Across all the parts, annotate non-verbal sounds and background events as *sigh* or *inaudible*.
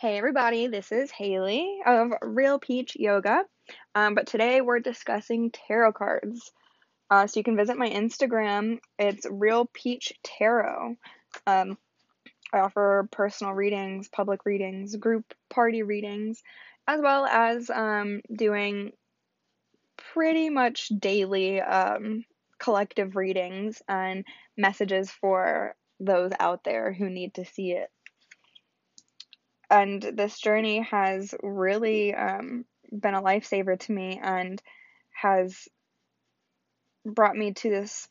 Hey everybody, this is Haley of Real Peach Yoga. Um, but today we're discussing tarot cards. Uh, so you can visit my Instagram. It's Real Peach Tarot. Um, I offer personal readings, public readings, group party readings, as well as um, doing pretty much daily um, collective readings and messages for those out there who need to see it and this journey has really um, been a lifesaver to me and has brought me to this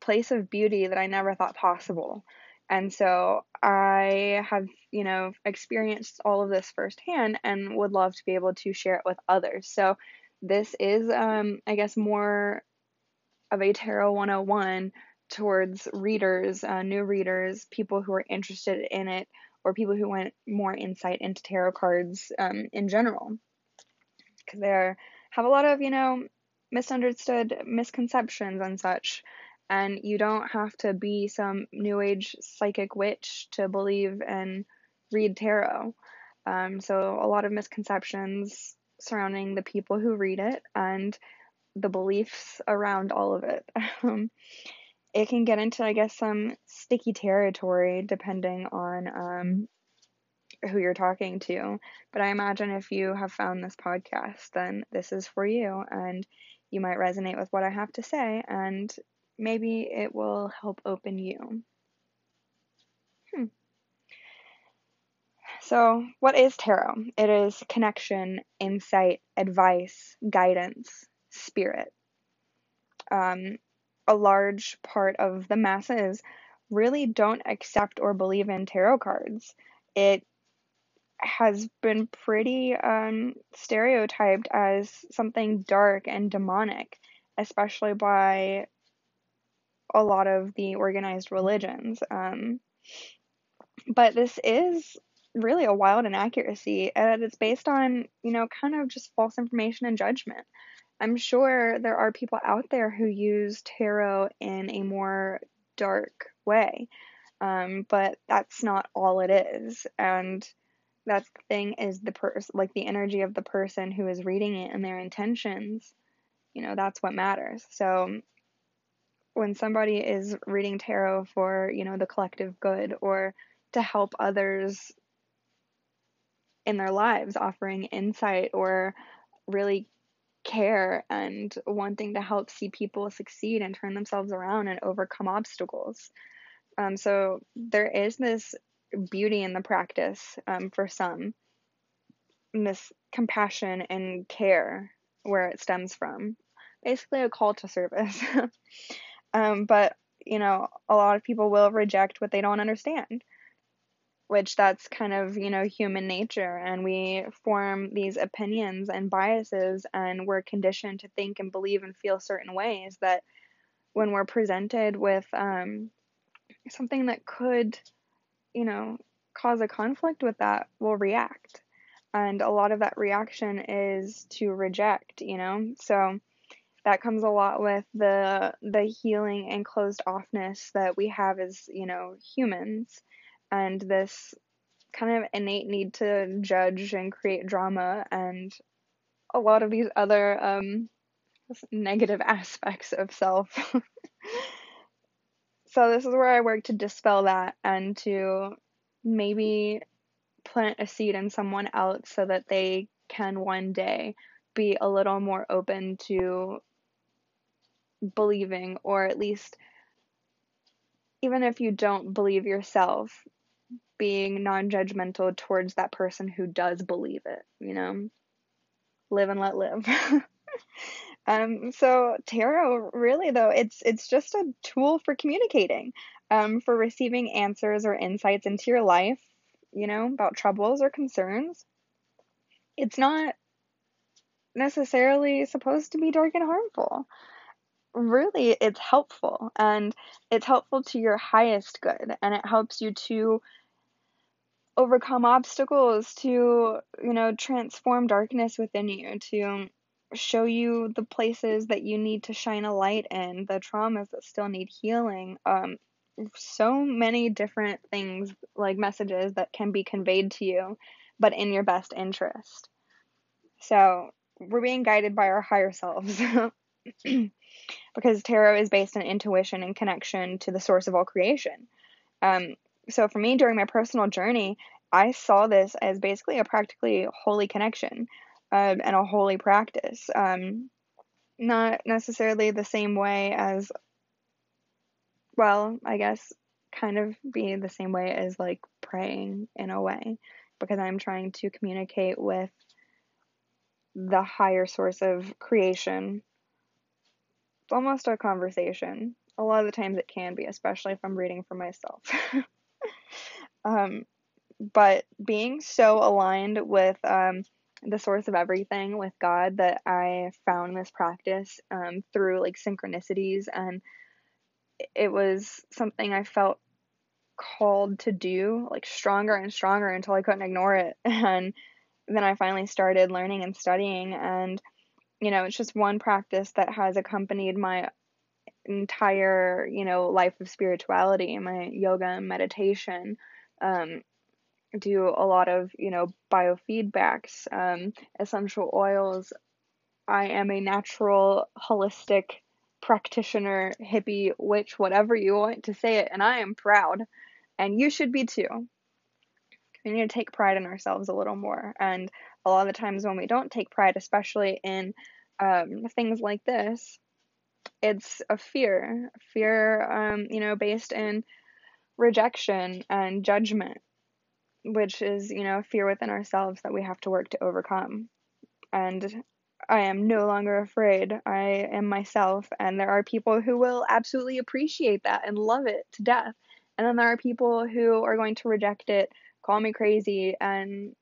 place of beauty that I never thought possible. And so I have, you know, experienced all of this firsthand and would love to be able to share it with others. So this is, um, I guess, more of a Tarot 101 towards readers, uh, new readers, people who are interested in it or people who want more insight into tarot cards um, in general. Because they have a lot of, you know, misunderstood misconceptions and such. And you don't have to be some new age psychic witch to believe and read tarot. Um, so, a lot of misconceptions surrounding the people who read it and the beliefs around all of it. *laughs* It can get into, I guess, some sticky territory depending on um, who you're talking to. But I imagine if you have found this podcast, then this is for you, and you might resonate with what I have to say, and maybe it will help open you. Hmm. So, what is tarot? It is connection, insight, advice, guidance, spirit. Um, a large part of the masses really don't accept or believe in tarot cards. It has been pretty um, stereotyped as something dark and demonic, especially by a lot of the organized religions. Um, but this is really a wild inaccuracy, and it's based on, you know, kind of just false information and judgment. I'm sure there are people out there who use tarot in a more dark way, um, but that's not all it is. And that's the thing is the person, like the energy of the person who is reading it and their intentions. You know, that's what matters. So when somebody is reading tarot for, you know, the collective good or to help others in their lives, offering insight or really care and wanting to help see people succeed and turn themselves around and overcome obstacles. Um, so there is this beauty in the practice um, for some, this compassion and care where it stems from. Basically, a call to service. *laughs* um, but, you know, a lot of people will reject what they don't understand which that's kind of you know human nature and we form these opinions and biases and we're conditioned to think and believe and feel certain ways that when we're presented with um, something that could you know cause a conflict with that we'll react. And a lot of that reaction is to reject you know? So that comes a lot with the the healing and closed offness that we have as you know humans and this kind of innate need to judge and create drama and a lot of these other um, negative *laughs* aspects of self. *laughs* so this is where I work to dispel that and to maybe plant a seed in someone else so that they can one day be a little more open to believing or at least even if you don't believe yourself being non judgmental towards that person who does believe it, you know? Live and let live. *laughs* um, so tarot really though, it's it's just a tool for communicating, um, for receiving answers or insights into your life, you know, about troubles or concerns. It's not necessarily supposed to be dark and harmful really it's helpful and it's helpful to your highest good and it helps you to overcome obstacles, to, you know, transform darkness within you, to show you the places that you need to shine a light in, the traumas that still need healing. Um, so many different things, like messages that can be conveyed to you, but in your best interest. So we're being guided by our higher selves. *laughs* because tarot is based on intuition and connection to the source of all creation. Um, so for me, during my personal journey, I saw this as basically a practically holy connection um, and a holy practice. Um, not necessarily the same way as, well, I guess kind of be the same way as like praying in a way, because I'm trying to communicate with the higher source of creation. It's almost a conversation. A lot of the times it can be, especially if I'm reading for myself. *laughs* um, but being so aligned with um, the source of everything with God that I found this practice um, through like synchronicities, and it was something I felt called to do like stronger and stronger until I couldn't ignore it. *laughs* And then I finally started learning and studying, and you know, it's just one practice that has accompanied my entire you know life of spirituality, my yoga and meditation. Um, do a lot of you know biofeedbacks um, essential oils. I am a natural holistic practitioner hippie witch whatever you want to say it and i am proud. And you should be too. We need to take pride in ourselves a little more. And a lot of the times when we don't take pride especially in um, things like this it's a fear. Fear um, you know based in rejection and judgment which is, you know, fear within ourselves that we have to work to overcome. And I am no longer afraid. I am myself, and there are people who will absolutely appreciate that and love it to death. And then there are people who are going to reject it, call me crazy, and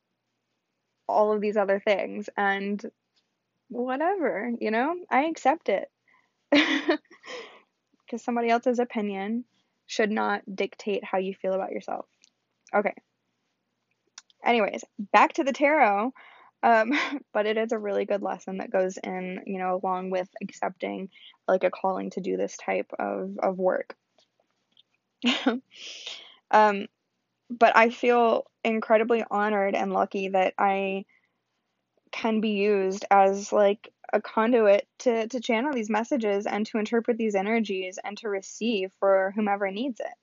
all of these other things. And whatever, you know, I accept it. *laughs* Because somebody else's opinion should not dictate how you feel about yourself. Okay, anyways, back to the tarot. Um, *laughs* but it is a really good lesson that goes in, you know, along with accepting like a calling to do this type of, of work. *laughs* um, but I feel incredibly honored and lucky that I can be used as like a conduit to, to channel these messages and to interpret these energies and to receive for whomever needs it.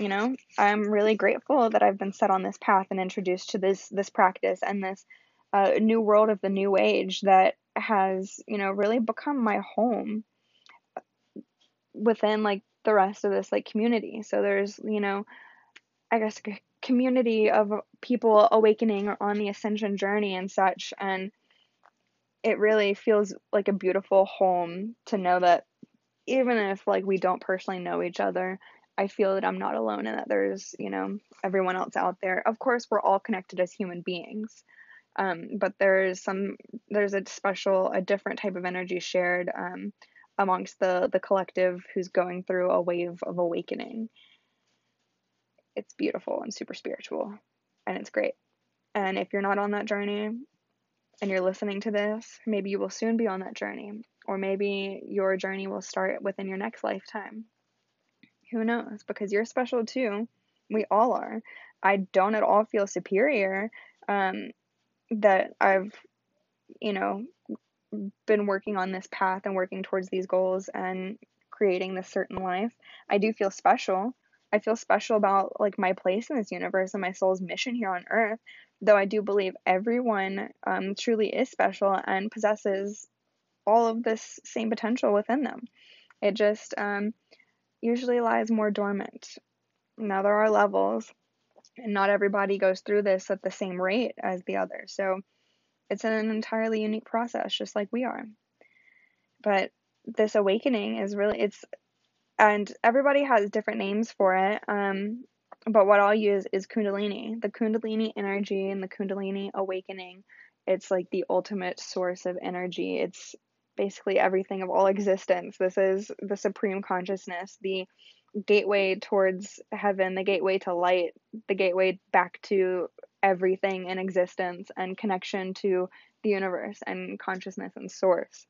You know i'm really grateful that i've been set on this path and introduced to this this practice and this uh, new world of the new age that has you know really become my home within like the rest of this like community. So there's you know i guess a community of people awakening on the ascension journey and such and it really feels like a beautiful home to know that even if like we don't personally know each other I feel that I'm not alone and that there's, you know, everyone else out there. Of course, we're all connected as human beings. Um, but there's some there's a special a different type of energy shared um, amongst the the collective who's going through a wave of awakening it's beautiful and super spiritual and it's great and if you're not on that journey and you're listening to this maybe you will soon be on that journey or maybe your journey will start within your next lifetime who knows? Because you're special too. We all are. I don't at all feel superior um, that I've, you know, been working on this path and working towards these goals and creating this certain life. I do feel special. I feel special about like my place in this universe and my soul's mission here on earth. Though I do believe everyone um, truly is special and possesses all of this same potential within them. It just um, usually lies more dormant. Now, there are levels, and not everybody goes through this at the same rate as the other. So, it's an entirely unique process, just like we are. But this awakening is really, it's, and everybody has different names for it. Um, but what I'll use is Kundalini. The Kundalini energy and the Kundalini awakening. It's like the ultimate source of energy. It's basically everything of all *laughs* existence. This is the supreme consciousness, the gateway towards heaven, the gateway to light, the gateway back to everything in existence and connection to the universe and consciousness and source.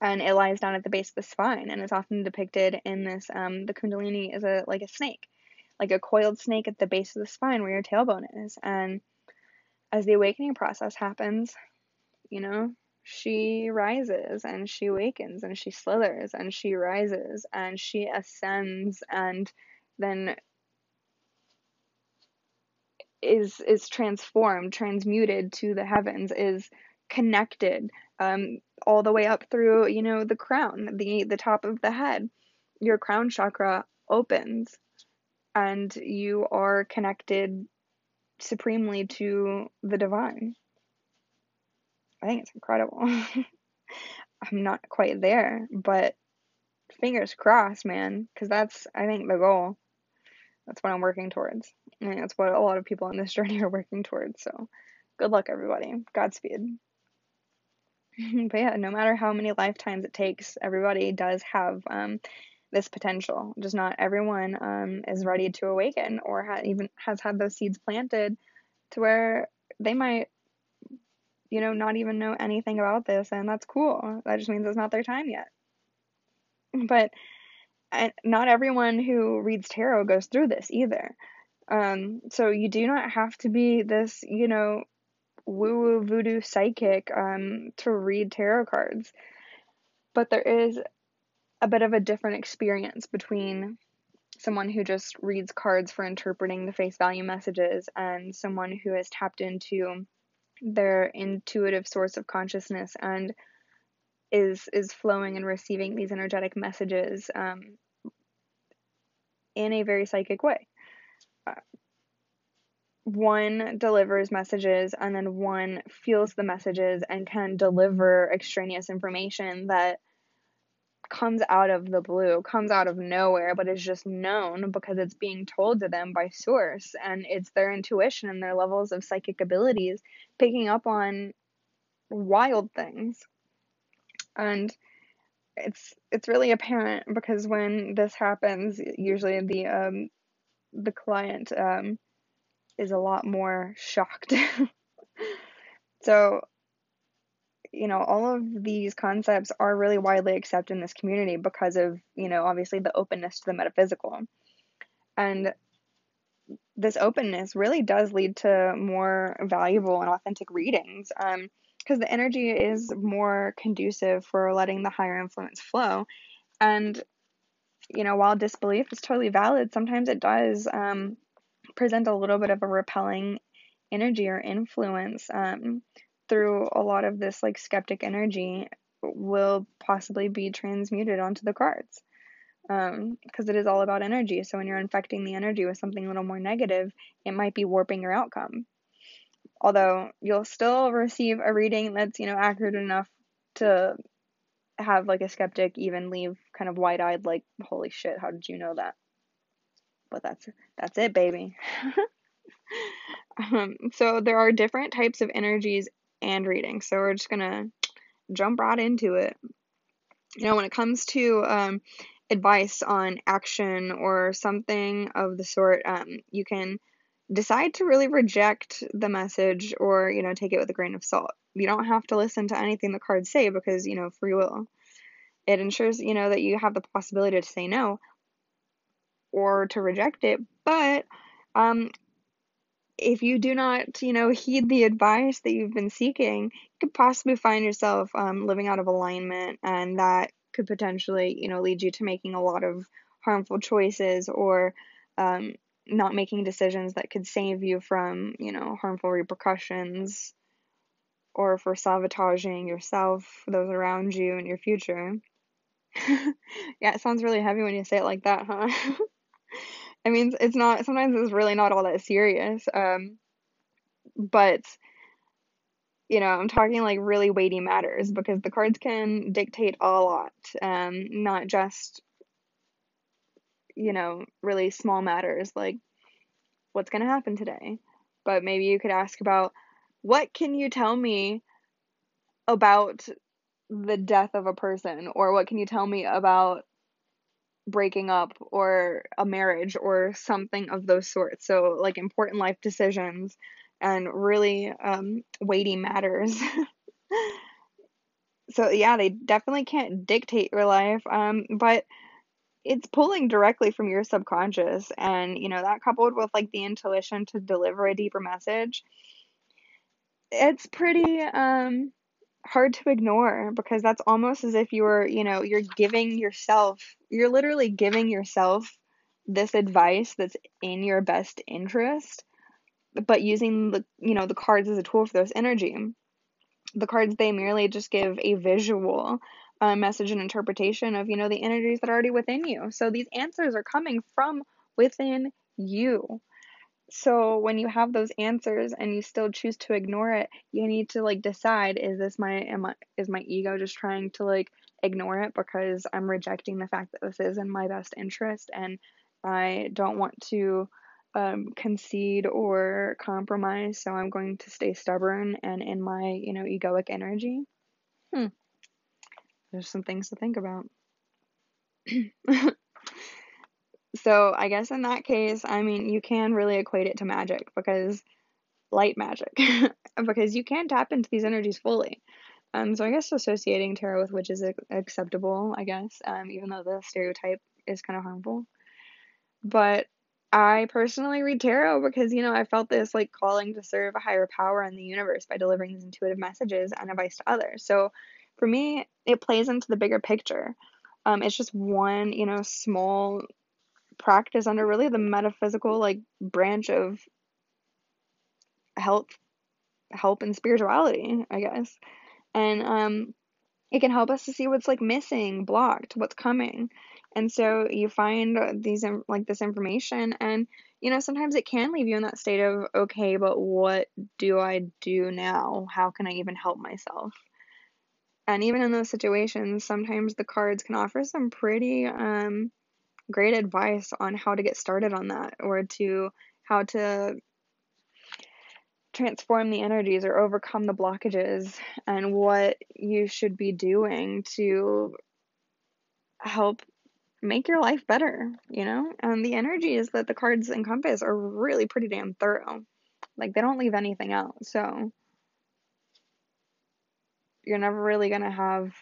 And it lies down at the base of the spine and it's often depicted in this um, the kundalini is a like a snake like a coiled snake at the base of the spine where your tailbone is. And as the awakening process happens you know she rises and she awakens and she slithers and she rises and she ascends and then is is transformed transmuted to the heavens is connected um, all the way up through you know the crown the the top of the head. Your crown chakra opens and you are connected supremely to the divine. I think it's incredible. *laughs* I'm not quite there but fingers crossed man because that's i think the goal. That's what i'm working towards. And that's what a lot of people on this *laughs* journey are working towards so good luck everybody. Godspeed *laughs* but yeah, no matter how many lifetimes it takes, everybody does have um, this potential. Just not everyone um, is ready to awaken or ha- even has had those seeds planted to where they might, you know, not even know anything about this, and that's cool. That just means it's not their time yet. *laughs* But not everyone who reads tarot goes through this either. Um, so you do not have to be this, you know, woo woo voodoo psychic um, to read tarot cards. But there is a bit of a different experience between someone who just reads cards for interpreting the face value messages and someone who has tapped into their intuitive source of consciousness and is is flowing and receiving these energetic messages um, in a very psychic way one delivers messages and then one feels the messages and can deliver extraneous information that comes out of the blue, comes out of nowhere, but is just known because it's being told to them by source and it's their intuition and their levels of psychic abilities picking up on wild things. And it's it's really apparent because when this happens, usually the um the client um is a lot more shocked. *laughs* so, you know, all of these concepts are really widely accepted in this community because of, you know, obviously the openness to the metaphysical. And this openness really does lead to more valuable and authentic readings um, because the energy is more conducive for letting the higher influence flow. And, you know, while disbelief is totally valid, sometimes it does um, present a little bit of a repelling energy or influence um, through a lot of this like skeptic energy will possibly be transmuted onto the cards because um, it is all about energy. So when you're infecting the energy with something a little more negative, it might be warping your outcome. Although you'll still receive a reading that's you know accurate enough to have like a skeptic even leave kind of wide eyed like holy shit how did you know that but that's that's it, baby. *laughs* um, so there are different types of energies and readings. So we're just gonna jump right into it. You know, when it comes to um, advice on action or something of the sort, um, you can decide to really reject the message or you know take it with a grain of salt. You don't have to listen to anything the cards say because you know free will. It ensures you know that you have the possibility to say no, or to reject it. But um, if you do not, you know, heed the advice that you've been seeking, you could possibly find yourself um, living out of alignment, and that could potentially, you know, lead you to making a lot of harmful choices or um, not making decisions that could save you from, you know, harmful repercussions or for sabotaging yourself, those around you, and your future. *laughs* yeah, it sounds really heavy when you say it like that, huh? *laughs* I mean, it's not, sometimes it's really not all that serious. Um, but, you know, I'm talking like really weighty matters because the cards can dictate a lot, um, not just, you know, really small matters like what's going to happen today. But maybe you could ask about what can you tell me about the death of a person or what can you tell me about breaking up or a marriage or something of those sorts. So, like important life decisions and really um, weighty matters. *laughs* so yeah, they definitely can't dictate your life. Um, but it's pulling directly from your subconscious and you know that coupled with like the intuition to deliver a deeper message it's pretty um hard to ignore because that's almost as if you were you know you're giving yourself you're literally giving yourself this advice that's in your best interest but using the you know the cards as a tool for those energy. The cards they merely just give a visual uh, message and interpretation of you know the energies that are already within you. So these answers are coming from within you so when you have those answers and you still choose to ignore it you need to like decide is this my am I, is my ego just trying to like ignore it because i'm rejecting the fact that this is in my best interest and i don't want to um, concede or compromise so i'm going to stay stubborn and in my you know egoic energy hmm there's some things to think about. *clears throat* so I guess in that case, I mean, you can really equate it to magic because light magic, *laughs* because you can tap into these energies fully. Um, so I guess associating tarot with witches is acceptable, I guess, um, even though the stereotype is kind of harmful. But I personally read tarot because, you know, I felt this like calling to serve a higher power in the universe by delivering these intuitive messages and advice to others. So for me, it plays into the bigger picture. Um, it's just one, you know, small practice under really the metaphysical like branch of health, help and spirituality, I guess. And um, it can help us to see what's like missing, blocked, what's coming. And so you find these like this information and you know sometimes it can leave you in that state of okay, but what do I do now? How can I even help myself? And even in those situations, sometimes the cards can offer some pretty um, great advice on how to get started on that or to how to transform the energies or overcome the blockages and what you should be doing to help make your life better, you know? And the energies that the cards encompass are really pretty damn thorough. Like they don't leave anything out. So you're never really going to have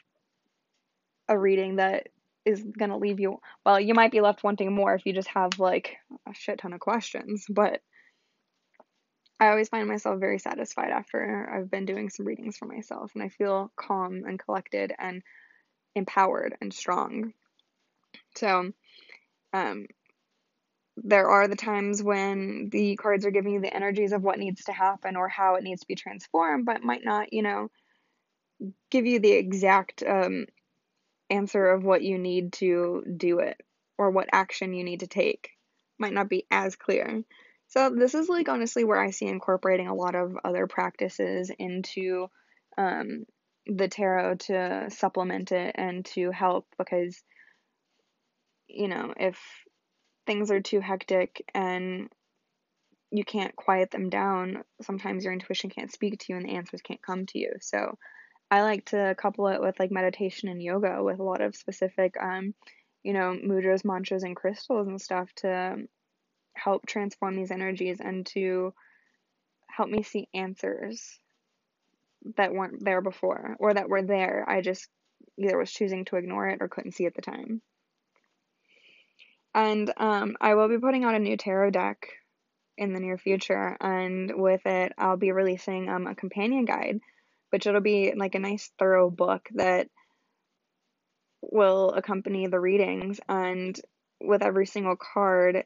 a reading that is going to leave you well you might be left wanting more if you just have like a shit ton of questions but i always find myself very satisfied after i've been doing some readings for myself and i feel calm and collected and empowered and strong. So um there are the times when the cards are giving you the energies of what needs to happen or how it needs to be transformed but might not you know give you the exact um, answer of what you need to do it or what action you need to take. Might not be as clear. So, this is like honestly where I see incorporating a lot of other practices into um, the tarot to supplement it and to help because, you know, if things are too hectic and you can't quiet them down, sometimes your intuition can't speak to you and the answers can't come to you. So, I like to couple it with like meditation and yoga with a lot of specific, um, you know, mudras, mantras, and crystals and stuff to help transform these energies and to help me see answers that weren't there before or that were there. I just either was choosing to ignore it or couldn't see at the time. And um, I will be putting out a new tarot deck in the near future, and with it, I'll be releasing um, a companion guide which it'll be like a nice thorough book that will accompany the readings. And with every single card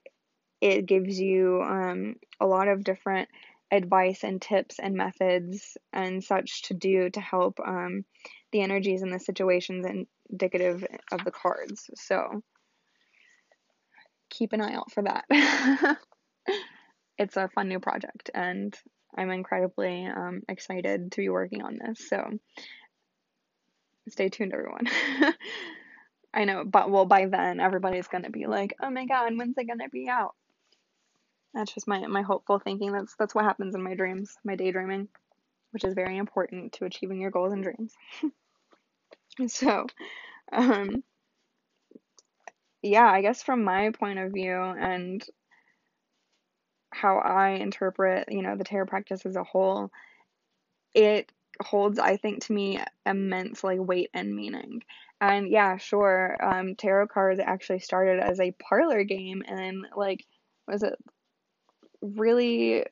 it gives you um, a lot of different advice and tips and methods and such to do to help um, the energies and the situations indicative of the cards. So keep an eye out for that. *laughs* It's a fun new project and I'm incredibly um, excited to be working on this. So stay tuned, everyone. *laughs* I know, but well, by then everybody's gonna be like, "Oh my god, when's it gonna be out?" That's just my my hopeful thinking. That's that's what happens in my dreams, my daydreaming, which is very important to achieving your goals and dreams. *laughs* so, um, yeah, I guess from my point of view and how I interpret, you know, the tarot practice as a whole, it holds, I think, to me immense like weight and meaning. And yeah, sure, um, tarot cards actually started as a parlor game, and like, was it really?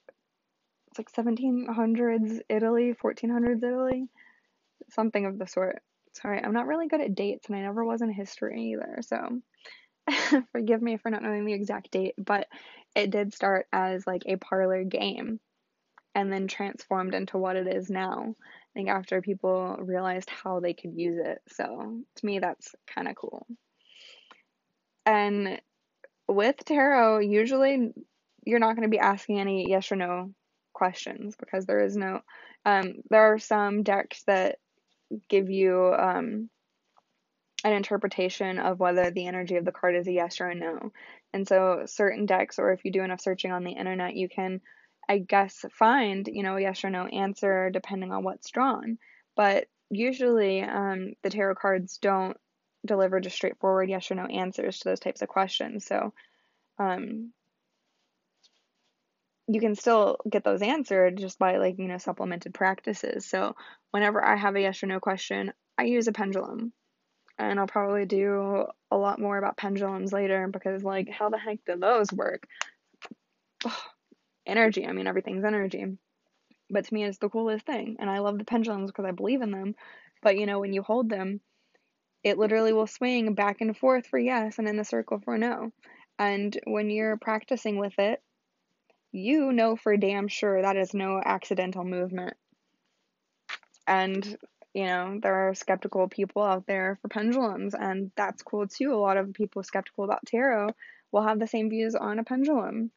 It's like 1700s Italy, 1400s Italy, something of the sort. Sorry, I'm not really good at dates, and I never was in history either, so *laughs* forgive me for not knowing the exact date. But it did start as like a parlor game and then transformed into what it is now. I think after people realized how they could use it. So to me, that's kind of cool. And with tarot, usually you're not going to be asking any yes or no questions because there is no. Um, there are some decks that give you um, an interpretation of whether the energy of the card is a yes or a no. And so, certain decks, or if you do enough searching on the internet, you can I guess, find, you know, a yes or no answer depending on what's drawn. But usually, um, the tarot cards don't deliver just straightforward yes or no answers to those types of questions. So, um, you can still get those answered just by like, you know, supplemented practices. So, whenever I have a yes or no question, I use a pendulum. And I'll probably do a lot more about pendulums later because, like, how the heck do those work? energy. I mean, everything's energy. But to me, it's the coolest thing. And I love the pendulums because I believe in them. But, you know, when you hold them, it literally will swing back and forth for yes and in the circle for no. And when you're practicing with it, you know for damn sure that is no accidental movement. And, you know, there are skeptical people out there for pendulums, and that's cool too. A lot of people skeptical about tarot will have the same views on a pendulum.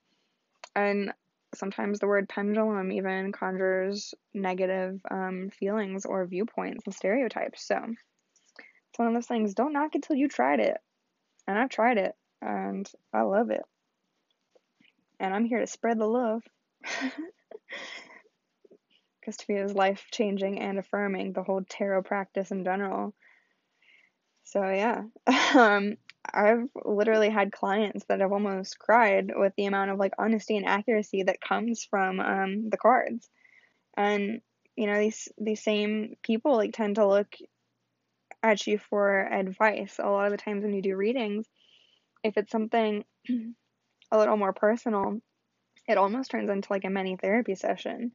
And sometimes the word pendulum even conjures negative um, feelings or viewpoints and stereotypes. So it's one of those things. Don't knock it till you tried it. And I've tried it and I love it. And I'm here to spread the love. *laughs* Because to me, is life changing and affirming the whole tarot practice in general. So, yeah. *laughs* um, I've literally had clients that have almost cried with the amount of like honesty and accuracy that comes from um, the cards. And you know, these these same people like tend to look at you for advice. A lot of the times when you do readings, if it's something *clears throat* a little more personal, it almost turns into like a mini therapy session.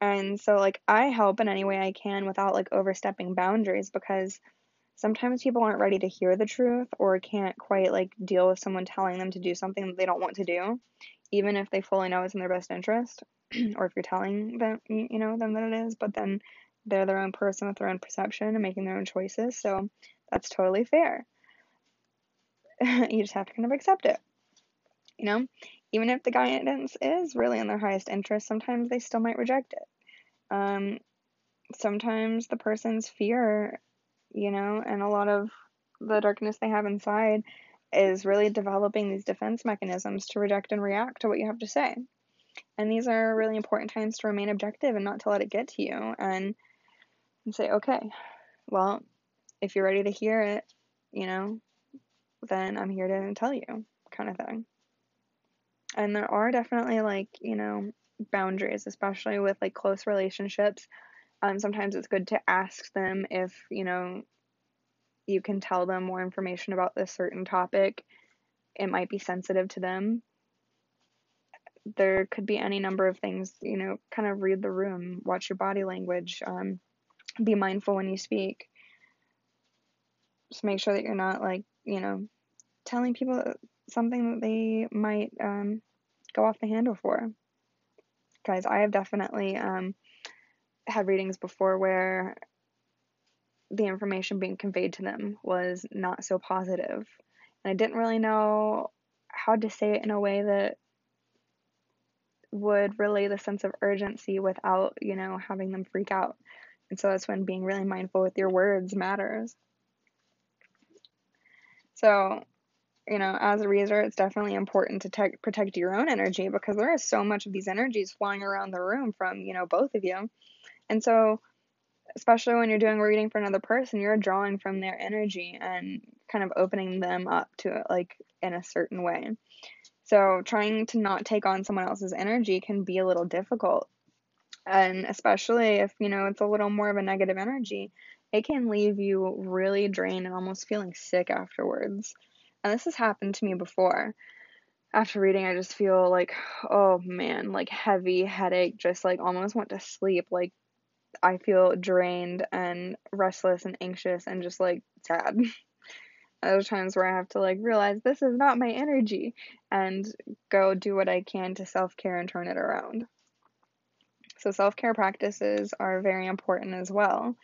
And so like I help in any way I can without like overstepping boundaries because sometimes people aren't ready to hear the truth or can't quite like deal with someone telling them to do something that they don't want to do even if they fully know it's in their best interest *clears throat* or if you're telling them you know them that it is but then they're their own person with their own perception and making their own choices. So that's totally fair. *laughs* You just have to kind of accept it you know? Even if the guidance is really in their highest interest sometimes they still might reject it um, sometimes the person's fear you know, and a lot of the darkness they have inside is really developing these defense mechanisms to reject and react to what you have to say. And these are really important times to remain objective and not to let it get to you and, and say, okay, well, if you're ready to hear it, you know, then I'm here to tell you, kind of thing. And there are definitely like, you know, boundaries, especially with like close relationships um, sometimes it's good to ask them if, you know, you can tell them more information about this certain topic. It might be sensitive to them. There could be any number of things, you know, kind of read the room, watch your body language, um, be mindful when you speak. Just make sure that you're not like, you know, telling people something that they might um, go off the handle for. Guys, I have definitely um, had readings before where the information being conveyed to them was not so positive. And I didn't really know how to say it in a way that would relay the sense of urgency without, you know, having them freak out. And so that's when being really mindful with your words matters. So, you know, as a reader, it's definitely important to te- protect your own energy because there is so much of these energies flying around the room from, you know, both of you. And so, especially when you're doing reading for another person, you're drawing from their energy and kind of opening them up to it, like in a certain way. So, trying to not take on someone else's energy can be a little difficult. And especially if, you know, it's a little more of a negative energy, it can leave you really drained and almost feeling sick afterwards. And this has happened to me before. After reading, I just feel like, oh man, like heavy headache, just like almost want to sleep. Like I feel drained and restless and anxious and just like sad. *laughs* Other times where I have to like realize this is not my energy and go do what I can to self care and turn it around. So, self care practices are very important as well,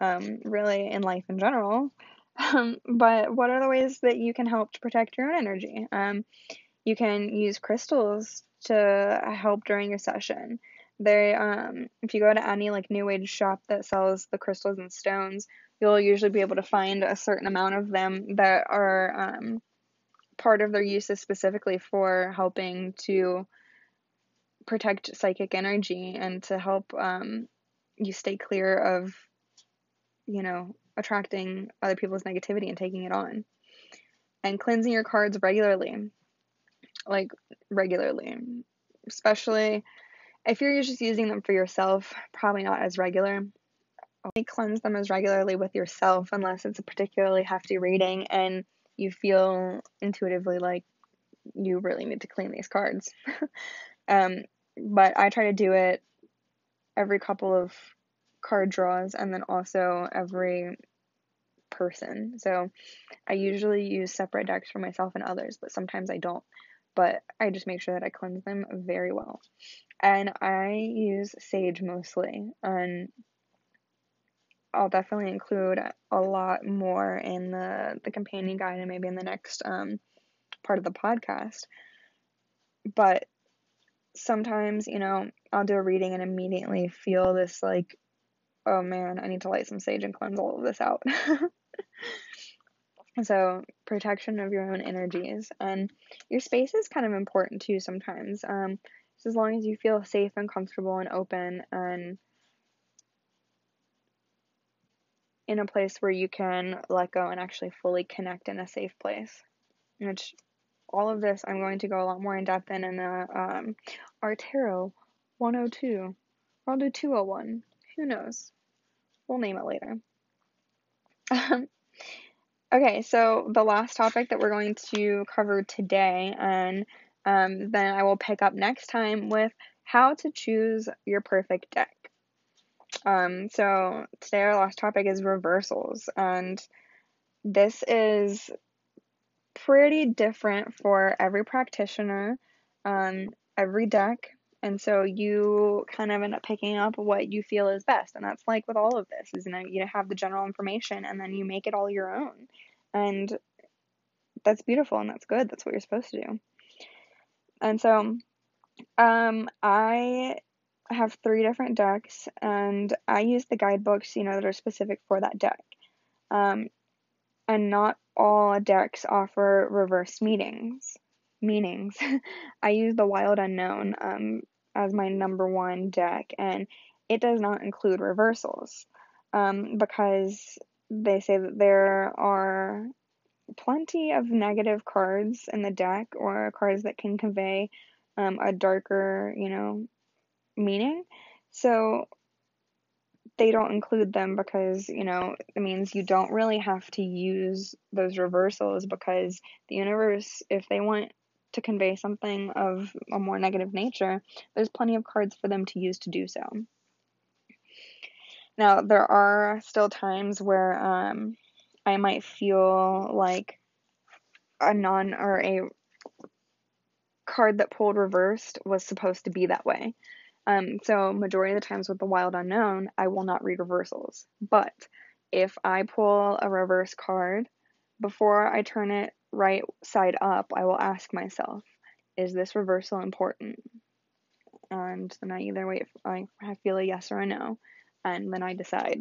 um, really, in life in general. Um, but what are the ways that you can help to protect your own energy? Um, you can use crystals to help during your session. They, um, if you go to any like new age shop that sells the crystals and stones, you'll usually be able to find a certain amount of them that are um, part of their uses specifically for helping to protect psychic energy and to help um, you stay clear of, you know, attracting other people's negativity and taking it on. And cleansing your cards regularly. Like, regularly. Especially if you're just using them for yourself, probably not as regular. Only cleanse them as regularly with yourself unless it's a particularly hefty reading and you feel intuitively like you really need to clean these cards. *laughs* um, but I try to do it every couple of card draws and then also every person. So I usually use separate decks for myself and others, but sometimes I don't. But I just make sure that I cleanse them very well. And I use sage mostly. And I'll definitely include a lot more in the, the companion guide and maybe in the next um, part of the podcast. But sometimes, you know, I'll do a reading and immediately feel this like, oh man, I need to light some sage and cleanse all of this out. *laughs* so, protection of your own energies and your space is kind of important too sometimes. Um, so as long as you feel safe and comfortable and open and in a place where you can let go and actually fully connect in a safe place, which all of this I'm going to go a lot more in depth in in the um, our tarot 102. I'll do 201. Who knows? We'll name it later. Um, okay, so the last topic that we're going to cover today, and um, then I will pick up next time with how to choose your perfect deck. Um, so today our last topic is reversals, and this is pretty different for every practitioner, um, every deck, and so you kind of end up picking up what you feel is best, and that's like with all of this, is you know you have the general information, and then you make it all your own, and that's beautiful and that's good. That's what you're supposed to do. And so, um, I have three different decks, and I use the guidebooks, you know, that are specific for that deck. Um, and not all decks offer reverse meanings. Meanings. *laughs* I use the Wild Unknown um, as my number one deck, and it does not include reversals um, because they say that there are plenty of negative cards in the deck or cards that can convey um, a darker, you know, meaning. So they don't include them because, you know, it means you don't really have to use those reversals because the universe, if they want to convey something of a more negative nature, there's plenty of cards for them to use to do so. Now, there are still times where um, I might feel like a non or a card that pulled reversed was supposed to be that way. Um, so majority of the times with the wild unknown, I will not read reversals. But if I pull a reverse card, before I turn it right side up, I will ask myself, is this reversal important? And then I either wait, I feel a yes or a no, and then I decide.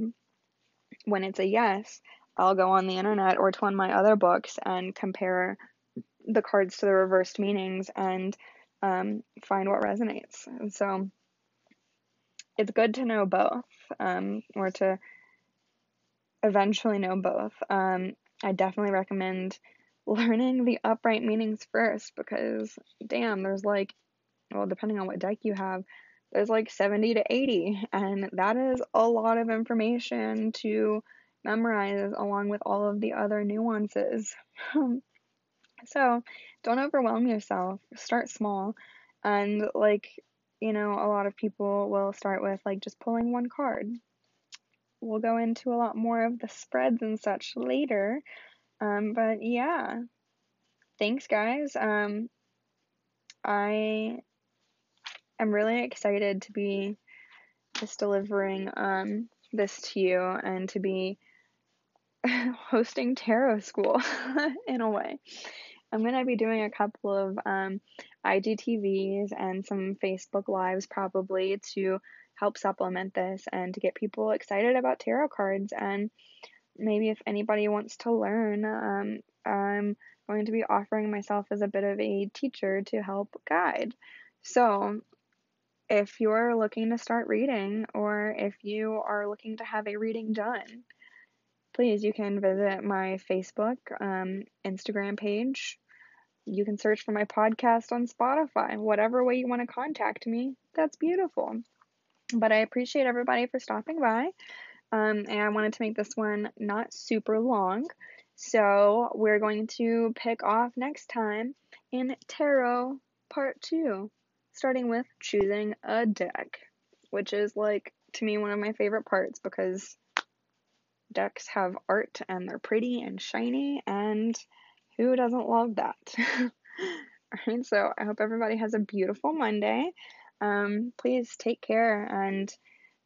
When it's a yes, I'll go on the internet or to one of my other books and compare the cards to the reversed meanings and um, find what resonates. And so it's good to know both, um, or to eventually know both. Um, I definitely recommend learning the upright meanings first because, damn, there's like, well, depending on what deck you have, there's like 70 to 80, and that is a lot of information to memorize along with all of the other nuances. *laughs* so, don't overwhelm yourself. Start small. And, like, you know, a lot of people will start with like just pulling one card. We'll go into a lot more of the spreads and such later. Um, but yeah, thanks, guys. Um, I am really excited to be just delivering um, this to you and to be *laughs* hosting tarot school *laughs* in a way. I'm going to be doing a couple of um, IGTVs and some Facebook Lives probably to help supplement this and to get people excited about tarot cards. And maybe if anybody wants to learn, um, I'm going to be offering myself as a bit of a teacher to help guide. So, if you're looking to start reading or if you are looking to have a reading done, please you can visit my Facebook, um, Instagram page. You can search for my podcast on Spotify. Whatever way you want to contact me, that's beautiful. But I appreciate everybody for stopping by. Um, and I wanted to make this one not super long. So we're going to pick off next time in Tarot Part 2, starting with choosing a deck, which is like to me one of my favorite parts because decks have art and they're pretty and shiny, and who doesn't love that? *laughs* Alright, so I hope everybody has a beautiful Monday. Um, please take care and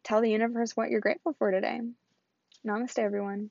tell the universe what you're grateful for today. Namaste, everyone.